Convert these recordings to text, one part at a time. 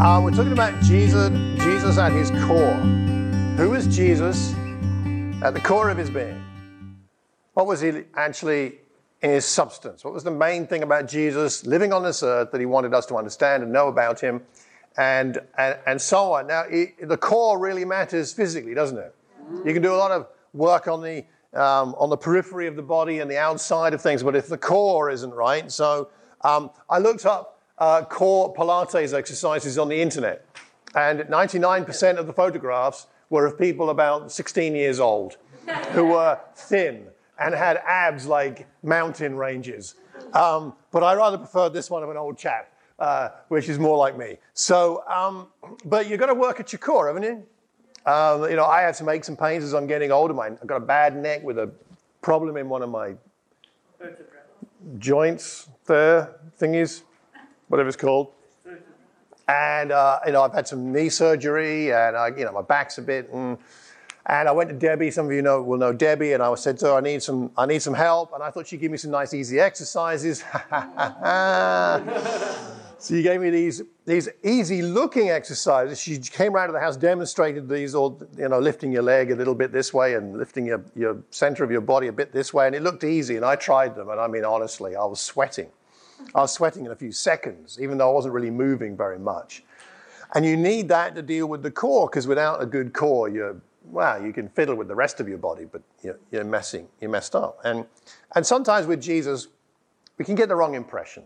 Uh, we're talking about Jesus, Jesus at his core. Who is Jesus at the core of his being? What was he actually in his substance? What was the main thing about Jesus living on this earth that he wanted us to understand and know about him? And, and, and so on. Now, the core really matters physically, doesn't it? You can do a lot of work on the, um, on the periphery of the body and the outside of things, but if the core isn't right, so um, I looked up uh, core Pilates exercises on the internet, and 99% of the photographs were of people about 16 years old who were thin and had abs like mountain ranges. Um, but I rather prefer this one of an old chap, uh, which is more like me. So, um, but you've got to work at your core, haven't you? Um, you know, I had some aches and pains as I'm getting older. My, I've got a bad neck with a problem in one of my joints there, thingies, whatever it's called. And, uh, you know, I've had some knee surgery and, I, you know, my back's a bit, and, and I went to Debbie. Some of you know will know Debbie, and I said to her, "I need some, I need some help." And I thought she'd give me some nice, easy exercises. so you gave me these, these easy-looking exercises. She came around to the house, demonstrated these, all you know, lifting your leg a little bit this way and lifting your, your center of your body a bit this way, and it looked easy. And I tried them, and I mean, honestly, I was sweating. I was sweating in a few seconds, even though I wasn't really moving very much. And you need that to deal with the core, because without a good core, you're well, you can fiddle with the rest of your body, but you're, you're, messing, you're messed up. And, and sometimes with Jesus, we can get the wrong impression.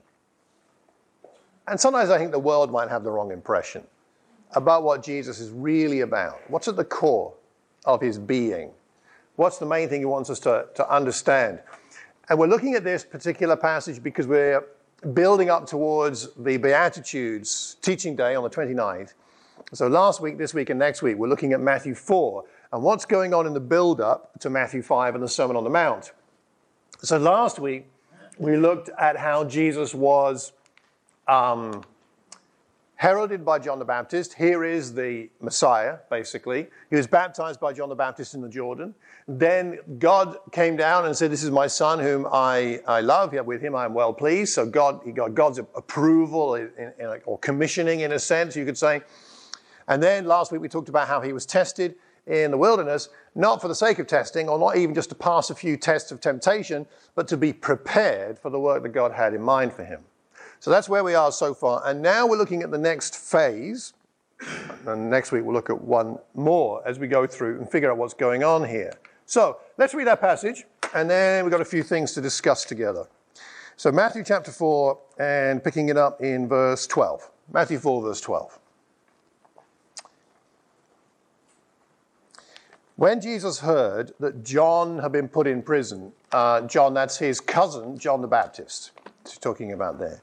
And sometimes I think the world might have the wrong impression about what Jesus is really about. What's at the core of his being? What's the main thing he wants us to, to understand? And we're looking at this particular passage because we're building up towards the Beatitudes teaching day on the 29th. So last week, this week, and next week, we're looking at Matthew 4 and what's going on in the build up to Matthew 5 and the Sermon on the Mount. So last week, we looked at how Jesus was um, heralded by John the Baptist. Here is the Messiah, basically. He was baptized by John the Baptist in the Jordan. Then God came down and said, This is my son whom I, I love. With him I am well pleased. So God, he got God's approval in, in, or commissioning, in a sense, you could say. And then last week we talked about how he was tested in the wilderness, not for the sake of testing, or not even just to pass a few tests of temptation, but to be prepared for the work that God had in mind for him. So that's where we are so far. And now we're looking at the next phase. And next week we'll look at one more as we go through and figure out what's going on here. So let's read our passage, and then we've got a few things to discuss together. So, Matthew chapter 4, and picking it up in verse 12. Matthew 4, verse 12. When Jesus heard that John had been put in prison, uh, John, that's his cousin, John the Baptist, he's talking about there,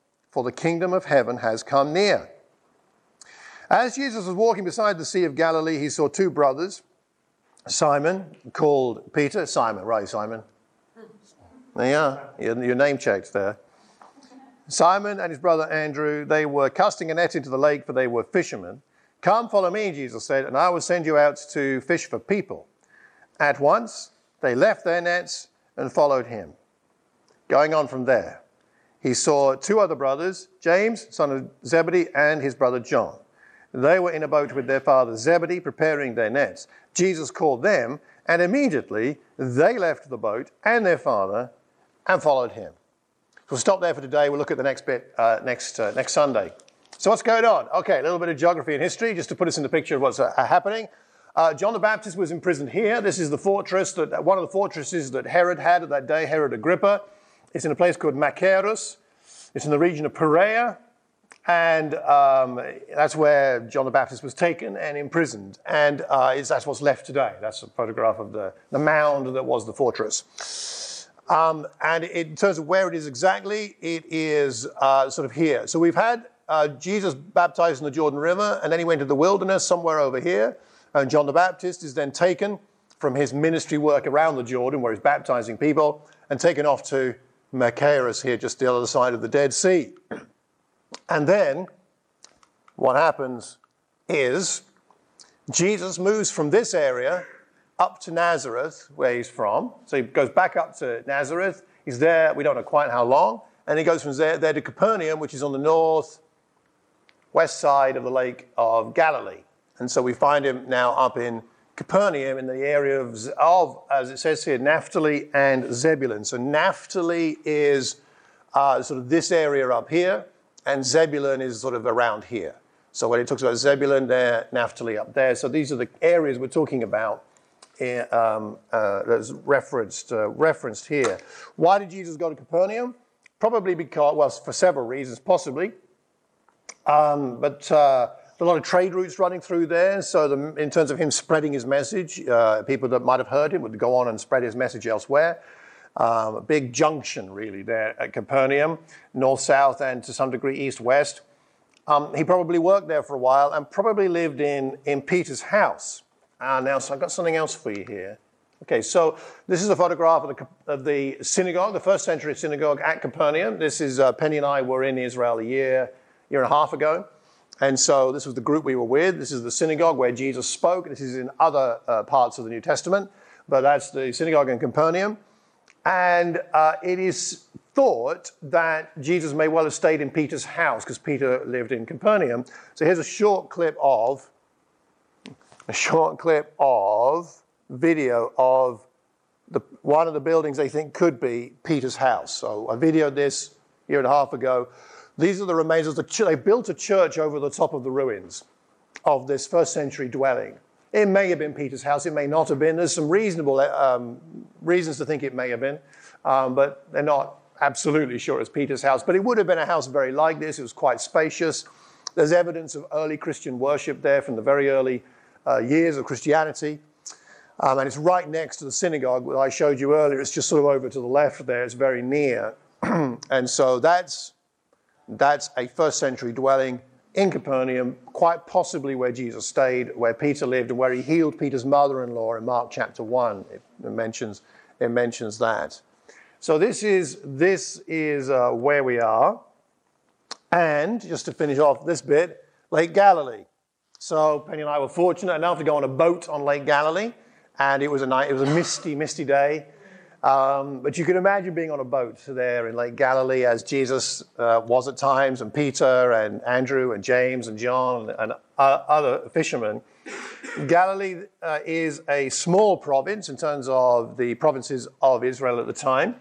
for the kingdom of heaven has come near. As Jesus was walking beside the Sea of Galilee, he saw two brothers, Simon, called Peter. Simon, right, Simon? There you are. Your, name checked there. Simon and his brother Andrew, they were casting a net into the lake, for they were fishermen. Come, follow me, Jesus said, and I will send you out to fish for people. At once, they left their nets and followed him. Going on from there, he saw two other brothers, James, son of Zebedee, and his brother John. They were in a boat with their father Zebedee, preparing their nets. Jesus called them, and immediately they left the boat and their father and followed him. So we'll stop there for today. We'll look at the next bit uh, next, uh, next Sunday. So what's going on? Okay, a little bit of geography and history just to put us in the picture of what's uh, happening. Uh, John the Baptist was imprisoned here. This is the fortress that one of the fortresses that Herod had at that day, Herod Agrippa. It's in a place called Machaerus. It's in the region of Perea, and um, that's where John the Baptist was taken and imprisoned. And uh, that's what's left today. That's a photograph of the, the mound that was the fortress. Um, and in terms of where it is exactly, it is uh, sort of here. So we've had uh, Jesus baptized in the Jordan River, and then he went to the wilderness somewhere over here. And John the Baptist is then taken from his ministry work around the Jordan, where he's baptizing people, and taken off to Machaerus here, just the other side of the Dead Sea. And then what happens is Jesus moves from this area up to Nazareth, where he's from. So he goes back up to Nazareth. He's there, we don't know quite how long. And he goes from there, there to Capernaum, which is on the north west side of the Lake of Galilee. And so we find him now up in Capernaum in the area of, of as it says here, Naphtali and Zebulun. So Naphtali is uh, sort of this area up here, and Zebulun is sort of around here. So when it talks about Zebulun there, Naphtali up there. So these are the areas we're talking about in, um, uh, that's referenced, uh, referenced here. Why did Jesus go to Capernaum? Probably because, well, for several reasons, possibly. Um, but uh, a lot of trade routes running through there. So, the, in terms of him spreading his message, uh, people that might have heard him would go on and spread his message elsewhere. Um, a big junction, really, there at Capernaum, north south and to some degree east west. Um, he probably worked there for a while and probably lived in, in Peter's house. Uh, now, so I've got something else for you here. Okay, so this is a photograph of the, of the synagogue, the first century synagogue at Capernaum. This is uh, Penny and I were in Israel a year, year and a half ago. And so this was the group we were with. This is the synagogue where Jesus spoke. This is in other uh, parts of the New Testament, but that's the synagogue in Capernaum. And uh, it is thought that Jesus may well have stayed in Peter's house because Peter lived in Capernaum. So here's a short clip of a short clip of video of the, one of the buildings they think could be Peter's house. So I videoed this a year and a half ago. These are the remains of the church. They built a church over the top of the ruins of this first century dwelling. It may have been Peter's house, it may not have been. There's some reasonable um, reasons to think it may have been, um, but they're not absolutely sure it's Peter's house. But it would have been a house very like this. It was quite spacious. There's evidence of early Christian worship there from the very early uh, years of Christianity. Um, and it's right next to the synagogue that I showed you earlier. It's just sort of over to the left there. It's very near. and so that's, that's a first century dwelling in Capernaum, quite possibly where Jesus stayed, where Peter lived, and where he healed Peter's mother in law in Mark chapter 1. It, mentions, it mentions that. So this is, this is uh, where we are. And just to finish off this bit, Lake Galilee. So Penny and I were fortunate enough to go on a boat on Lake Galilee, and it was a night, it was a misty, misty day. Um, but you can imagine being on a boat there in Lake Galilee as Jesus uh, was at times, and Peter and Andrew and James and John and uh, other fishermen. Galilee uh, is a small province in terms of the provinces of Israel at the time,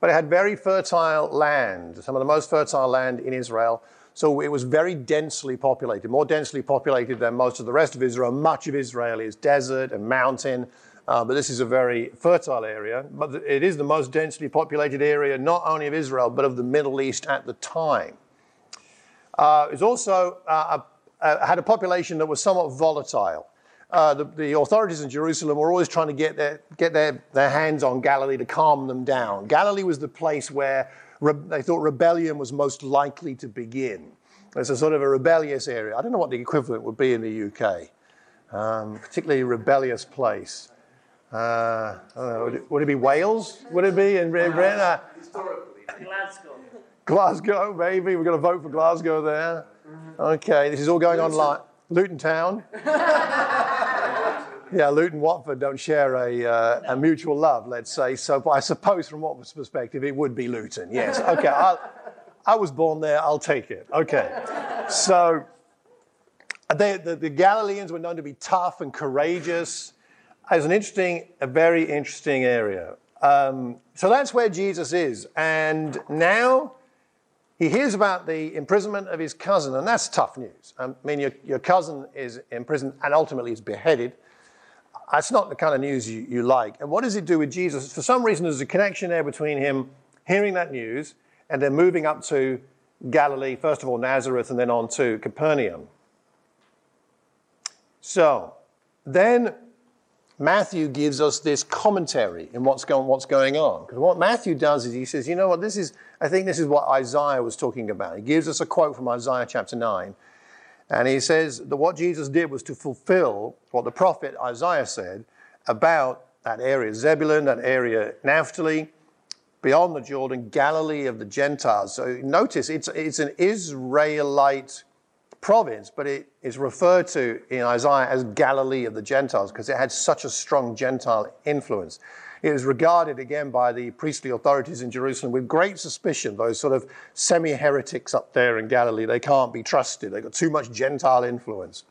but it had very fertile land, some of the most fertile land in Israel. So it was very densely populated, more densely populated than most of the rest of Israel. Much of Israel is desert and mountain. Uh, but this is a very fertile area. But it is the most densely populated area, not only of Israel, but of the Middle East at the time. Uh, it also uh, a, had a population that was somewhat volatile. Uh, the, the, authorities in Jerusalem were always trying to get, their, get their, their hands on Galilee to calm them down. Galilee was the place where re- they thought rebellion was most likely to begin. It's a sort of a rebellious area. I don't know what the equivalent would be in the UK, um, particularly rebellious place. Uh, know, would, it, would, it, be Wales? Would it be in Britain? Uh, Historically, Glasgow. Glasgow, maybe. We're going to vote for Glasgow there. Mm-hmm. Okay, this is all going Luton. online. Luton Town. yeah, Luton Watford don't share a, uh, a mutual love, let's say. So, I suppose from Watford's perspective, it would be Luton. Yes. Okay. I'll, I was born there. I'll take it. Okay. So, they, the, the Galileans were known to be tough and courageous is an interesting, a very interesting area. Um, so that's where Jesus is. And now he hears about the imprisonment of his cousin, and that's tough news. I mean, your, your cousin is imprisoned and ultimately is beheaded. That's not the kind of news you, you like. And what does it do with Jesus? For some reason, there's a connection there between him hearing that news and then moving up to Galilee, first of all, Nazareth, and then on to Capernaum. So then Matthew gives us this commentary in what's going, what's going on. Because what Matthew does is he says, you know what, this is, I think this is what Isaiah was talking about. He gives us a quote from Isaiah chapter 9. And he says that what Jesus did was to fulfill what the prophet Isaiah said about that area, Zebulun, that area, Naphtali, beyond the Jordan, Galilee of the Gentiles. So notice it's, it's an Israelite province, but it is referred to in Isaiah as Galilee of the Gentiles because it had such a strong Gentile influence. It is regarded again by the priestly authorities in Jerusalem with great suspicion. Those sort of semi heretics up there in Galilee, they can't be trusted. They've got too much Gentile influence.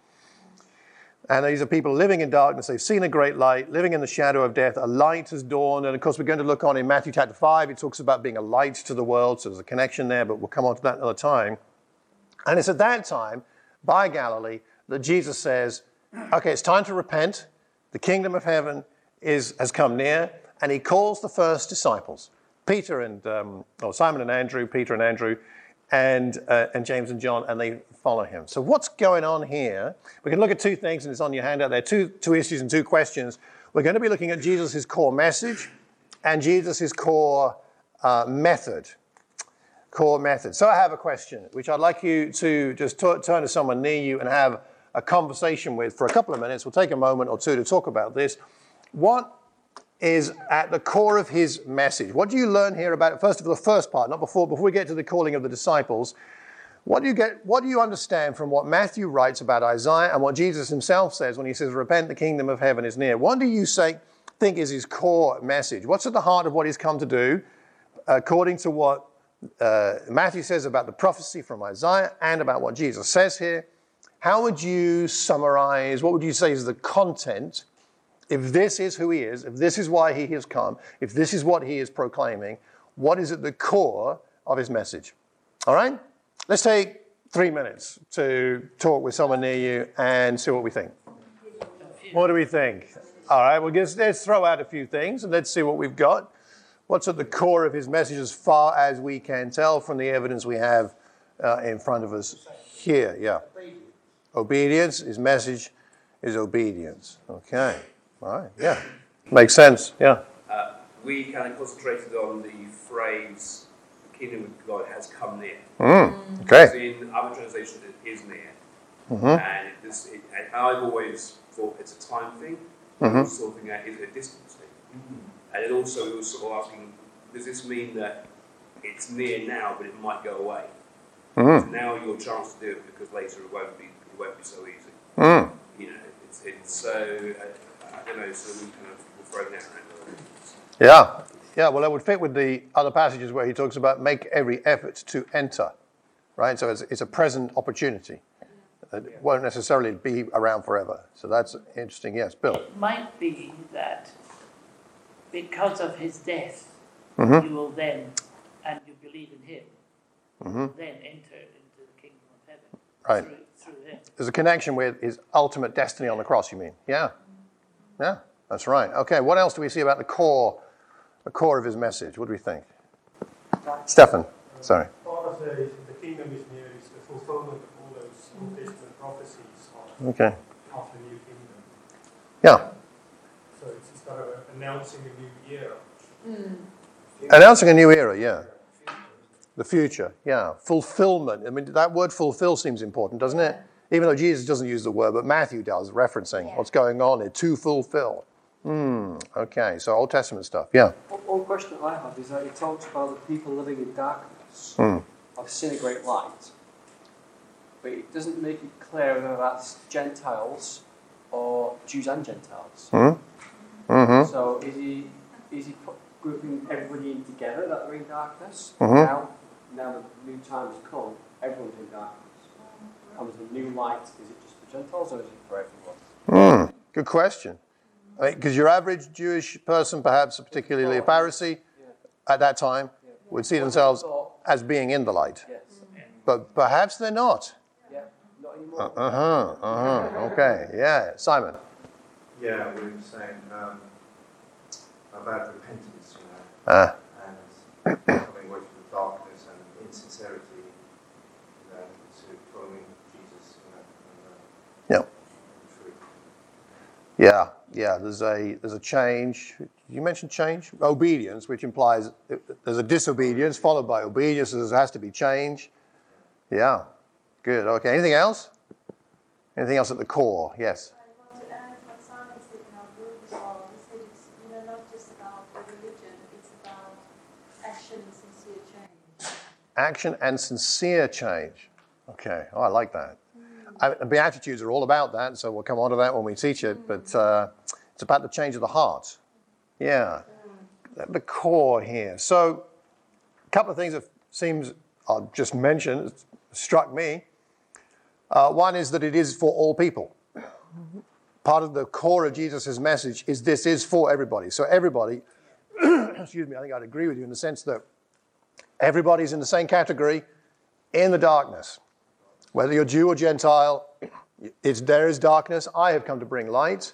And these are people living in darkness. They've seen a great light, living in the shadow of death. A light has dawned. And of course, we're going to look on in Matthew chapter 5. It talks about being a light to the world. So there's a connection there, but we'll come on to that another time. And it's at that time, by Galilee, that Jesus says, okay, it's time to repent. The kingdom of heaven is, has come near. And he calls the first disciples, Peter and, um, or Simon and Andrew, Peter and Andrew, and, uh, and James and John, and they follow him. So, what's going on here? We can look at two things, and it's on your handout there two, two issues and two questions. We're going to be looking at Jesus' core message and Jesus' core uh, method. Core method. So, I have a question, which I'd like you to just t- turn to someone near you and have a conversation with for a couple of minutes. We'll take a moment or two to talk about this. What is at the core of his message? What do you learn here about it? First of all, the first part, not before, before we get to the calling of the disciples. What do you get? What do you understand from what Matthew writes about Isaiah and what Jesus himself says when he says, "Repent, the kingdom of heaven is near"? What do you say think is his core message? What's at the heart of what he's come to do, according to what uh, Matthew says about the prophecy from Isaiah and about what Jesus says here? How would you summarize? What would you say is the content? If this is who he is, if this is why he has come, if this is what he is proclaiming, what is at the core of his message? All right? Let's take three minutes to talk with someone near you and see what we think. What do we think? All right, well, just, let's throw out a few things and let's see what we've got. What's at the core of his message, as far as we can tell from the evidence we have uh, in front of us here? Yeah. Obedience. His message is obedience. Okay. All right. Yeah. Makes sense. Yeah. Uh, we kind of concentrated on the phrase the kingdom of God has come near. Mm, okay. In other translations, it is near. Mm-hmm. And, it, this, it, and I've always thought it's a time thing. Mm-hmm. Sort of thing, is it a distance thing? And then also, we were sort of asking, does this mean that it's near now, but it might go away? Mm. So now your chance to do it because later it won't be, it won't be so easy. Mm. You know, it's, it's so, uh, I don't know, so we kind of we're throwing that around. Yeah. Yeah, well, that would fit with the other passages where he talks about make every effort to enter, right? So it's, it's a present opportunity. It won't necessarily be around forever. So that's interesting. Yes, Bill. It might be that because of his death, Mhm. you will then, and you believe in him, Mhm. then enter into the kingdom of heaven Right. through, through him. There's a connection with his ultimate destiny on the cross, you mean? Yeah. Yeah, that's right. Okay, what else do we see about the core, the core of his message? What do we think? Stefan, sorry. Part of the, the kingdom is near is the fulfillment of all those Old Testament prophecies of, Okay. of the new kingdom. Yeah. So it's, it's kind of a, announcing a new era. Announcing a new era, yeah. The future, yeah. Fulfillment. I mean, that word fulfill seems important, doesn't it? Even though Jesus doesn't use the word, but Matthew does, referencing Yeah. what's going on here to fulfill. Hmm, okay, so Old Testament stuff, yeah. One- One question that I have is that it talks about the people living in darkness Hmm. have seen a great light, but it doesn't make it clear whether that's Gentiles or Jews and Gentiles. Hmm? Mm-hmm. So is he is he grouping everybody in together that they're in darkness? Mhm. Now, now the new time has come, everyone's in darkness. And with the new light, is it just for Gentiles or is it for everyone? Hmm, good question. Because your average Jewish person, perhaps particularly a Pharisee at that time, Yeah. would see themselves as being in the light. Yes. But perhaps they're not. Yeah. Not anymore. Uh huh, uh huh. Okay, yeah. Simon. Yeah, we were saying um, about repentance, you know, Ah, and coming away from the darkness and insincerity, you know, to following Jesus, you know, and, uh, Yeah. yeah. Yeah, there's a there's a change. You mentioned change, obedience, which implies there's a disobedience followed by obedience. So there has to be change. Yeah, good. Okay. Anything else? Anything else at the core? Yes. I want to add what Simon said in our group as well. He said it's you know not just about the religion, it's about action and sincere change. Action and sincere change. Okay. Oh, I like that. I, the Beatitudes are all about that, so we'll come on to that when we teach it. But uh, it's about the change of the heart. Yeah, the core here. So, a couple of things that seems I'll just mention struck me. Uh, one is that it is for all people. Part of the core of Jesus' message is this is for everybody. So everybody, excuse me, I think I'd agree with you in the sense that everybody's in the same category in the darkness. Whether you're Jew or Gentile, there is darkness. I have come to bring light.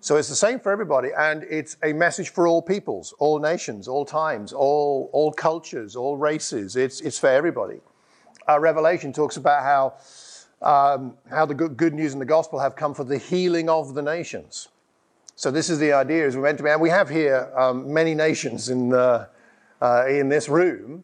So it's the same for everybody, and it's a message for all peoples, all nations, all times, all, all cultures, all races. It's, it's for everybody. Uh, Revelation talks about how, um, how the good, good news and the gospel have come for the healing of the nations. So this is the idea, is we're meant to be, and we have here um, many nations in, the, uh, in this room,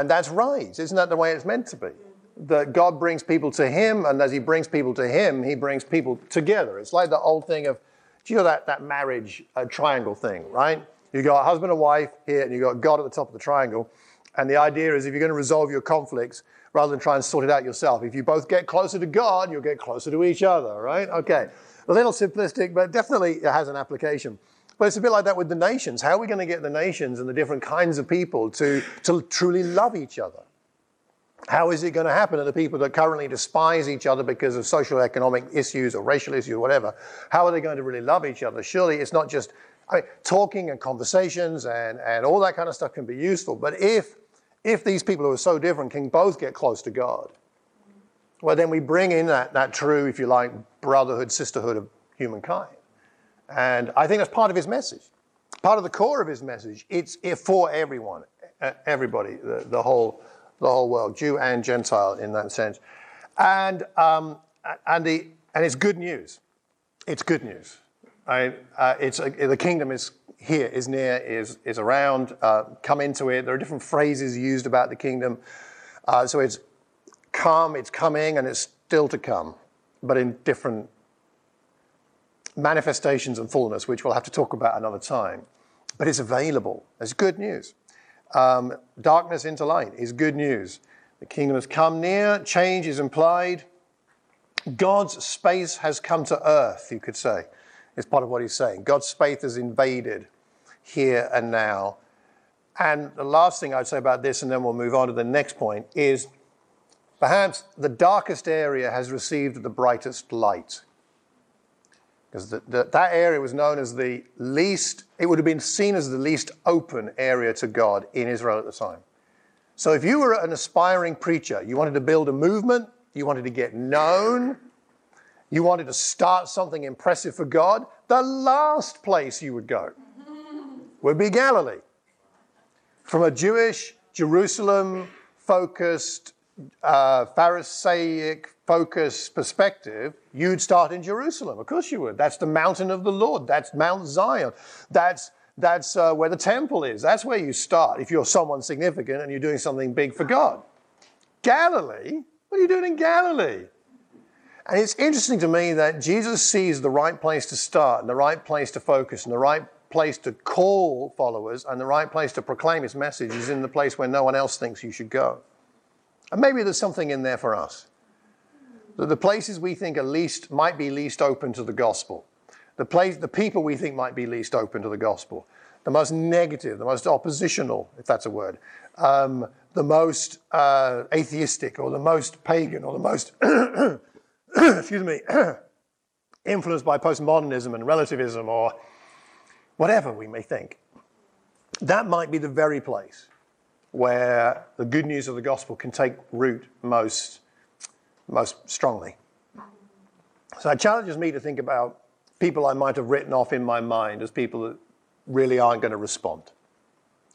and that's right. Isn't that the way it's meant to be? that God brings people to Him, and as He brings people to Him, He brings people together. It's like the old thing of, do you know that, that marriage uh, triangle thing, right? You got a husband and wife here, and you got God at the top of the triangle. And the idea is if you're going to resolve your conflicts, rather than try and sort it out yourself, if you both get closer to God, you'll get closer to each other, right? Okay. A little simplistic, but definitely it has an application. But it's a bit like that with the nations. How are we going to get the nations and the different kinds of people to, to truly love each other? How is it going to happen to the people that currently despise each other because of social economic issues or racial issues or whatever? How are they going to really love each other? Surely it's not just, I mean, talking and conversations and, and all that kind of stuff can be useful. But if, if these people who are so different can both get close to God, well, then we bring in that, that true, if you like, brotherhood, sisterhood of humankind. And I think that's part of his message. Part of the core of his message. It's for everyone, everybody, the, the whole the whole world, Jew and Gentile in that sense. And, um, and, the, and it's good news. It's good news. I, uh, it's, uh, the kingdom is here, is near, is, is around. Uh, come into it. There are different phrases used about the kingdom. Uh, so it's come, it's coming, and it's still to come, but in different manifestations and fullness, which we'll have to talk about another time. But it's available. It's good news um, darkness into light is good news. The kingdom has come near, change is implied. God's space has come to earth, you could say, is part of what he's saying. God's space has invaded here and now. And the last thing I'd say about this, and then we'll move on to the next point, is perhaps the darkest area has received the brightest light because that area was known as the least, it would have been seen as the least open area to God in Israel at the time. So if you were an aspiring preacher, you wanted to build a movement, you wanted to get known, you wanted to start something impressive for God, the last place you would go would be Galilee. From a Jewish, Jerusalem focused, uh, Pharisaic focus perspective, you'd start in Jerusalem. Of course you would. That's the mountain of the Lord. That's Mount Zion. That's that's uh, where the temple is. That's where you start if you're someone significant and you're doing something big for God. Galilee? What are you doing in Galilee? And it's interesting to me that Jesus sees the right place to start and the right place to focus and the right place to call followers and the right place to proclaim his message is in the place where no one else thinks you should go. And maybe there's something in there for us. The places we think are least might be least open to the gospel, the place, the people we think might be least open to the gospel, the most negative, the most oppositional, if that's a word, um, the most uh, atheistic, or the most pagan, or the most, excuse me, influenced by postmodernism and relativism, or whatever we may think. That might be the very place where the good news of the gospel can take root most most strongly. So it challenges me to think about people I might have written off in my mind as people that really aren't going to respond.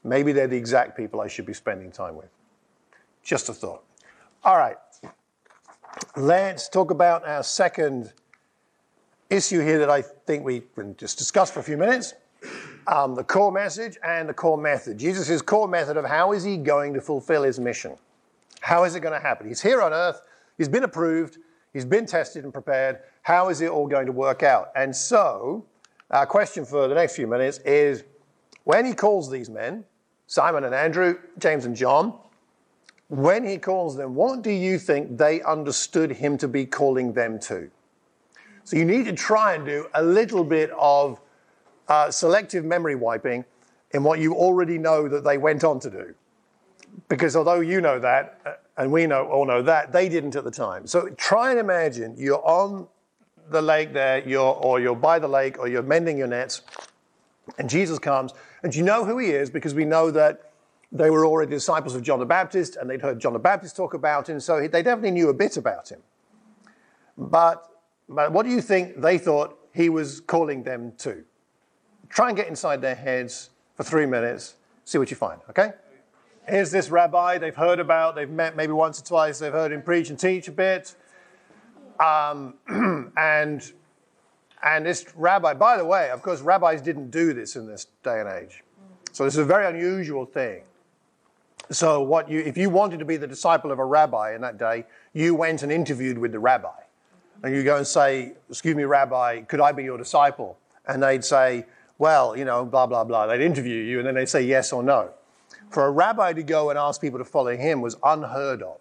Maybe they're the exact people I should be spending time with. Just a thought. All right. Let's talk about our second issue here that I think we can just discuss for a few minutes. Um, the core message and the core method. Jesus' core method of how is he going to fulfill his mission? How is it going to happen? He's here on earth, he's been approved, he's been tested and prepared. How is it all going to work out? And so, our question for the next few minutes is when he calls these men, Simon and Andrew, James and John, when he calls them, what do you think they understood him to be calling them to? So you need to try and do a little bit of uh, selective memory wiping in what you already know that they went on to do. Because although you know that, uh, and we know all know that, they didn't at the time. So try and imagine you're on the lake there, you're, or you're by the lake, or you're mending your nets, and Jesus comes, and you know who he is because we know that they were already disciples of John the Baptist, and they'd heard John the Baptist talk about him, so they definitely knew a bit about him. But, but what do you think they thought he was calling them to? Try and get inside their heads for three minutes, see what you find, okay? Here's this rabbi they've heard about, they've met maybe once or twice, they've heard him preach and teach a bit. Um, and, and this rabbi, by the way, of course, rabbis didn't do this in this day and age. So this is a very unusual thing. So what you, if you wanted to be the disciple of a rabbi in that day, you went and interviewed with the rabbi. And you go and say, excuse me, rabbi, could I be your disciple? And they'd say, well, you know, blah, blah, blah. They'd interview you and then they'd say yes or no. For a rabbi to go and ask people to follow him was unheard of.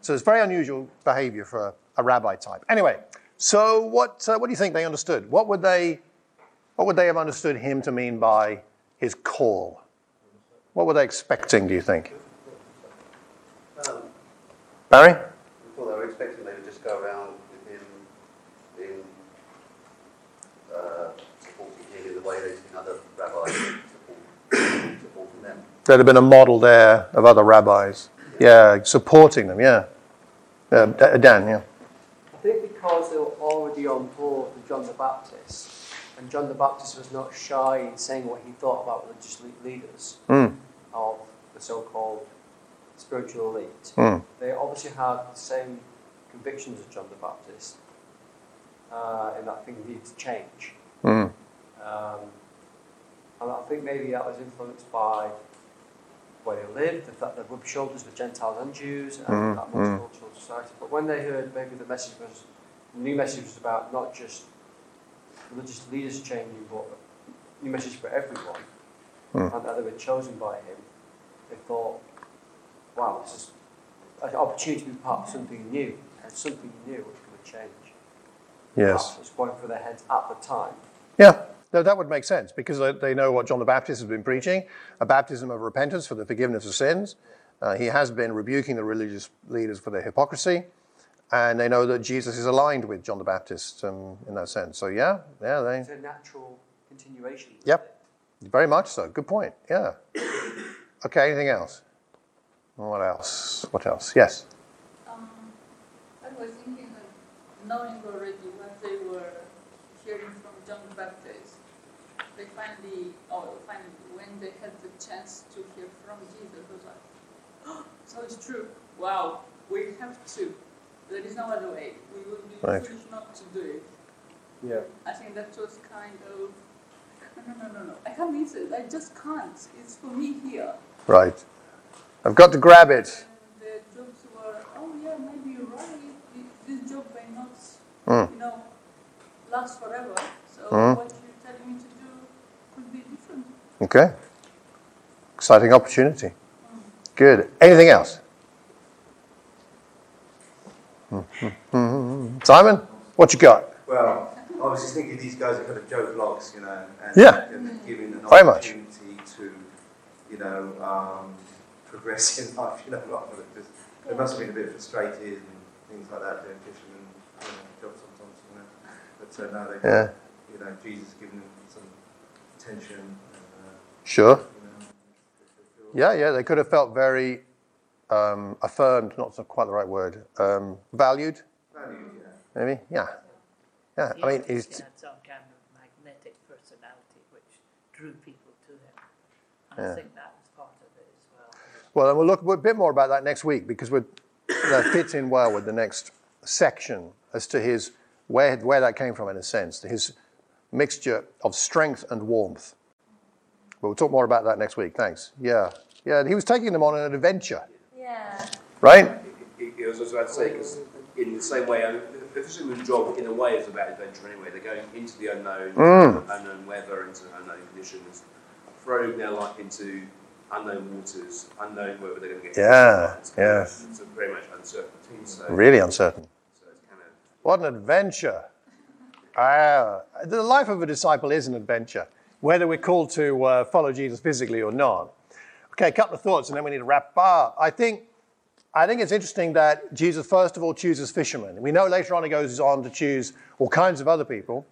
So it's very unusual behavior for a, a rabbi type. Anyway, so what, uh, what do you think they understood? What would they, what would they have understood him to mean by his call? What were they expecting, do you think? Um, Barry? Well, they were expecting they would just go around with him in uh, supporting him in the way they've seen other rabbis support, them. There'd have been a model there of other rabbis. Yeah, supporting them, yeah. Uh, Dan, yeah. I think because they were already on board with John the Baptist, and John the Baptist was not shy in saying what he thought about religious leaders Mm, of the so-called spiritual elite. mm, They obviously had the same convictions as John the Baptist, uh, in that things needed to change. mm, Um, and I think maybe that was influenced by where they lived, the fact that rubbed shoulders with Gentiles and Jews, and Mm, that mm. multicultural society. But when they heard maybe the message was, the new message was about not just religious leaders changing, but a new message for everyone, Mm. and that they were chosen by him, they thought, wow, this is an opportunity to be part of something new, and something new which could change. yes. What's going through their heads at the time. Yeah, no, that would make sense because they- they know what John the Baptist has been preaching a baptism of repentance for the forgiveness of sins. Uh, he has been rebuking the religious leaders for their hypocrisy. And they know that Jesus is aligned with John the Baptist um, in that sense. So, yeah, yeah, they, It's a natural continuation. Yep. very much so. Good point. Yeah. Okay, anything else? What else? What else? Yes. Um, I was thinking of knowing already what they were hearing from John the Baptist. They finally, or finally, when they had the chance to hear from Jesus, was like, oh, so it's true. Wow, we have to. There is no other way. We would be Right. foolish not to do it. Yeah. I think that was kind of, no, no, no, no. I can't miss it. I just can't. It's for me here. Right. I've got to grab it. And the jobs were, oh yeah, maybe you're right. This job may not, Mm. you know, last forever. So Mm. what Okay. Exciting opportunity. Good. Anything else? Simon, what you got? Well, I was just thinking these guys are kind of Joe Bloggs, you know, and, Yeah. and giving an Very much. opportunity to, you know, um, progress in life, you know, rather than just, they must have been a bit frustrated and things like that, doing fisherman you know, jobs sometimes, you know. But so now they, Yeah. you know, Jesus giving them some attention, uh, Sure. you know, they feel- Yeah, yeah. They could have felt very um, affirmed, not so- quite the right word, um, valued, valued, yeah. maybe. Yeah. Yeah. I mean, he's. He he's, had some kind of magnetic personality which drew people to him. And Yeah. I think that was part of it as well. well, and we'll look a bit more about that next week because we're, that fits in well with the next section as to his where, where that came from in a sense, his mixture of strength and warmth. But we'll talk more about that next week. Thanks. Yeah. Yeah, he was taking them on an adventure, Yeah. right? It, it, was, I was about to say, because in the same way, I mean, the fisherman's job in a way is about adventure anyway. They're going into the unknown, Mm. unknown weather, into unknown conditions, throwing their life into unknown waters, unknown whether they're going to get. Yeah, It's kind of- It's a very much uncertainty. So, Really uncertain. so it's kind of What an adventure. Ah, the life of a disciple is an adventure, whether we're called to uh, follow Jesus physically or not. Okay, a couple of thoughts, and then we need to wrap up. I think, I think it's interesting that Jesus, first of all, chooses fishermen. We know later on he goes on to choose all kinds of other people,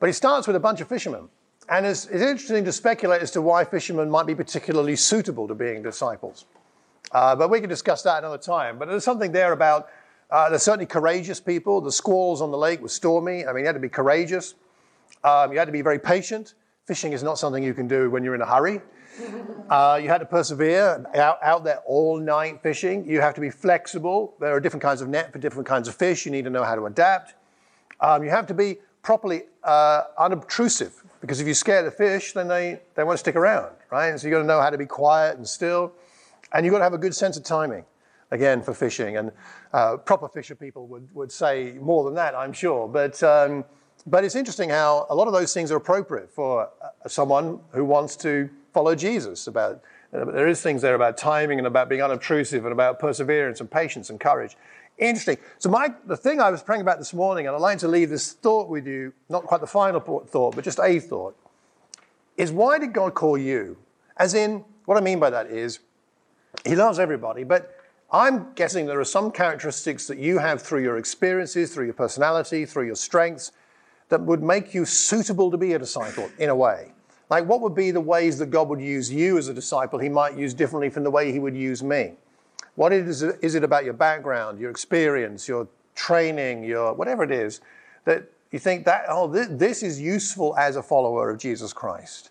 but he starts with a bunch of fishermen. And it's, it's interesting to speculate as to why fishermen might be particularly suitable to being disciples. Uh, but we can discuss that another time. But there's something there about uh, there's certainly courageous people. The squalls on the lake were stormy. I mean, you had to be courageous. Um, you had to be very patient. Fishing is not something you can do when you're in a hurry. Uh, you had to persevere out, out there all night fishing. You have to be flexible. There are different kinds of net for different kinds of fish. You need to know how to adapt. Um, you have to be properly uh, unobtrusive because if you scare the fish, then they, they won't stick around, right? And so you've got to know how to be quiet and still. And you've got to have a good sense of timing, again, for fishing. And uh, proper fisher people would, would say more than that, I'm sure. But, um, but it's interesting how a lot of those things are appropriate for uh, someone who wants to follow Jesus. About There is things there about timing and about being unobtrusive and about perseverance and patience and courage. Interesting. So, my, the thing I was praying about this morning, and I'd like to leave this thought with you, not quite the final thought, but just a thought, is why did God call you? As in, what I mean by that is, He loves everybody, but I'm guessing there are some characteristics that you have through your experiences, through your personality, through your strengths, that would make you suitable to be a disciple in a way. Like, what would be the ways that God would use you as a disciple He might use differently from the way He would use me? What is it, is it about your background, your experience, your training, your whatever it is, that you think that, oh, this, this is useful as a follower of Jesus Christ?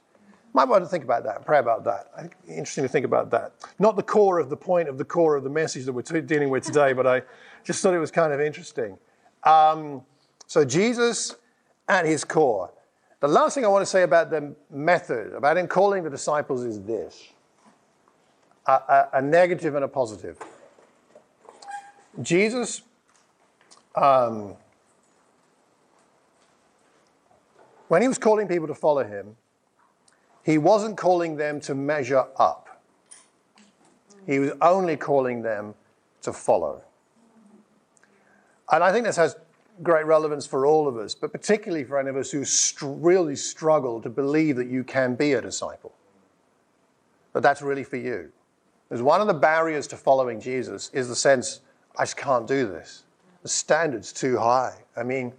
Might want to think about that, pray about that. Interesting to think about that. Not the core of the point of the core of the message that we're t- dealing with today, but I just thought it was kind of interesting. Um, so, Jesus at his core. The last thing I want to say about the method, about him calling the disciples, is this a, a, a negative and a positive. Jesus, um, when he was calling people to follow him, he wasn't calling them to measure up. He was only calling them to follow. And I think this has great relevance for all of us, but particularly for any of us who str- really struggle to believe that you can be a disciple. That that's really for you. Because one of the barriers to following Jesus is the sense, I just can't do this. The standard's too high. I mean,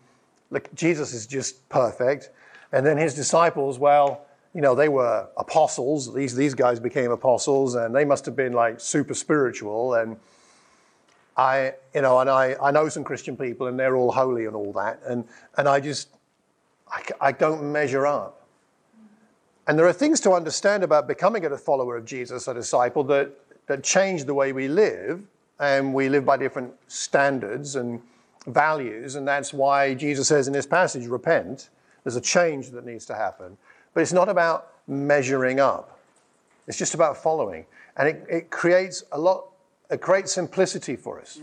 look, Jesus is just perfect. And then his disciples, well, you know, they were apostles. These, these guys became apostles, and they must have been like super spiritual. And I, you know, and I, I know some Christian people, and they're all holy and all that. And, and I just, I, I don't measure up. And there are things to understand about becoming a follower of Jesus, a disciple, that, that change the way we live. And we live by different standards and values. And that's why Jesus says in this passage, repent. There's a change that needs to happen. But it's not about measuring up, it's just about following. And it, it creates a lot, it creates simplicity for us.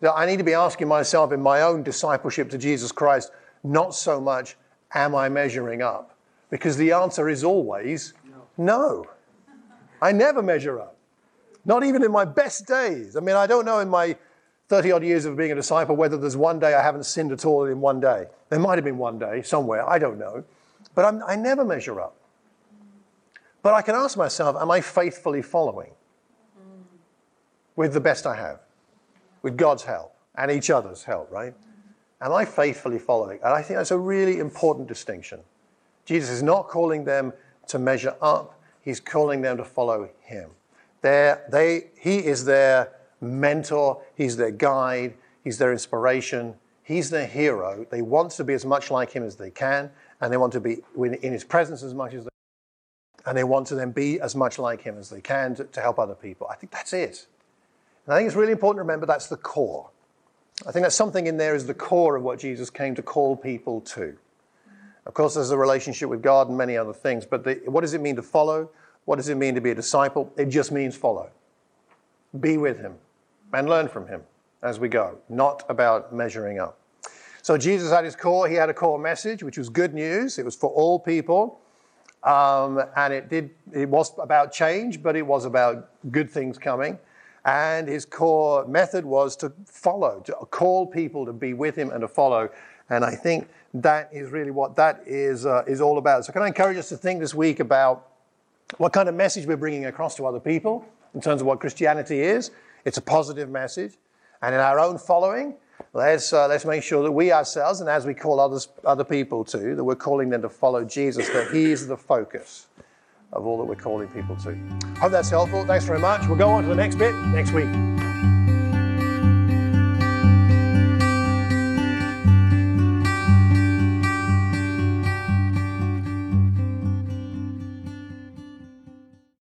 That I need to be asking myself in my own discipleship to Jesus Christ, not so much, am I measuring up? Because the answer is always no. I never measure up. Not even in my best days. I mean, I don't know in my 30 odd years of being a disciple whether there's one day I haven't sinned at all in one day. There might have been one day somewhere, I don't know. But I'm, I never measure up. But I can ask myself, am I faithfully following with the best I have, with God's help and each other's help, right? Am I faithfully following? And I think that's a really important distinction. Jesus is not calling them to measure up, he's calling them to follow him. They're, they, he is their mentor, he's their guide, he's their inspiration, he's their hero. They want to be as much like him as they can, and they want to be in his presence as much as they can, and they want to then be as much like him as they can to, to help other people. I think that's it. And I think it's really important to remember that's the core. I think that something in there is the core of what Jesus came to call people to. Of course, there's a relationship with God and many other things, but the, what does it mean to follow? What does it mean to be a disciple? It just means follow. Be with Him and learn from Him as we go, not about measuring up. So, Jesus at his core, he had a core message, which was good news. It was for all people. Um, and it did it was about change, but it was about good things coming. And his core method was to follow, to call people to be with him and to follow. And I think that is really what that is uh, is all about. So can I encourage us to think this week about what kind of message we're bringing across to other people in terms of what Christianity is? It's a positive message, and in our own following, let's uh, let's make sure that we ourselves, and as we call others other people too, that we're calling them to follow Jesus. That He is the focus of all that we're calling people to. Hope that's helpful. Thanks very much. We'll go on to the next bit next week.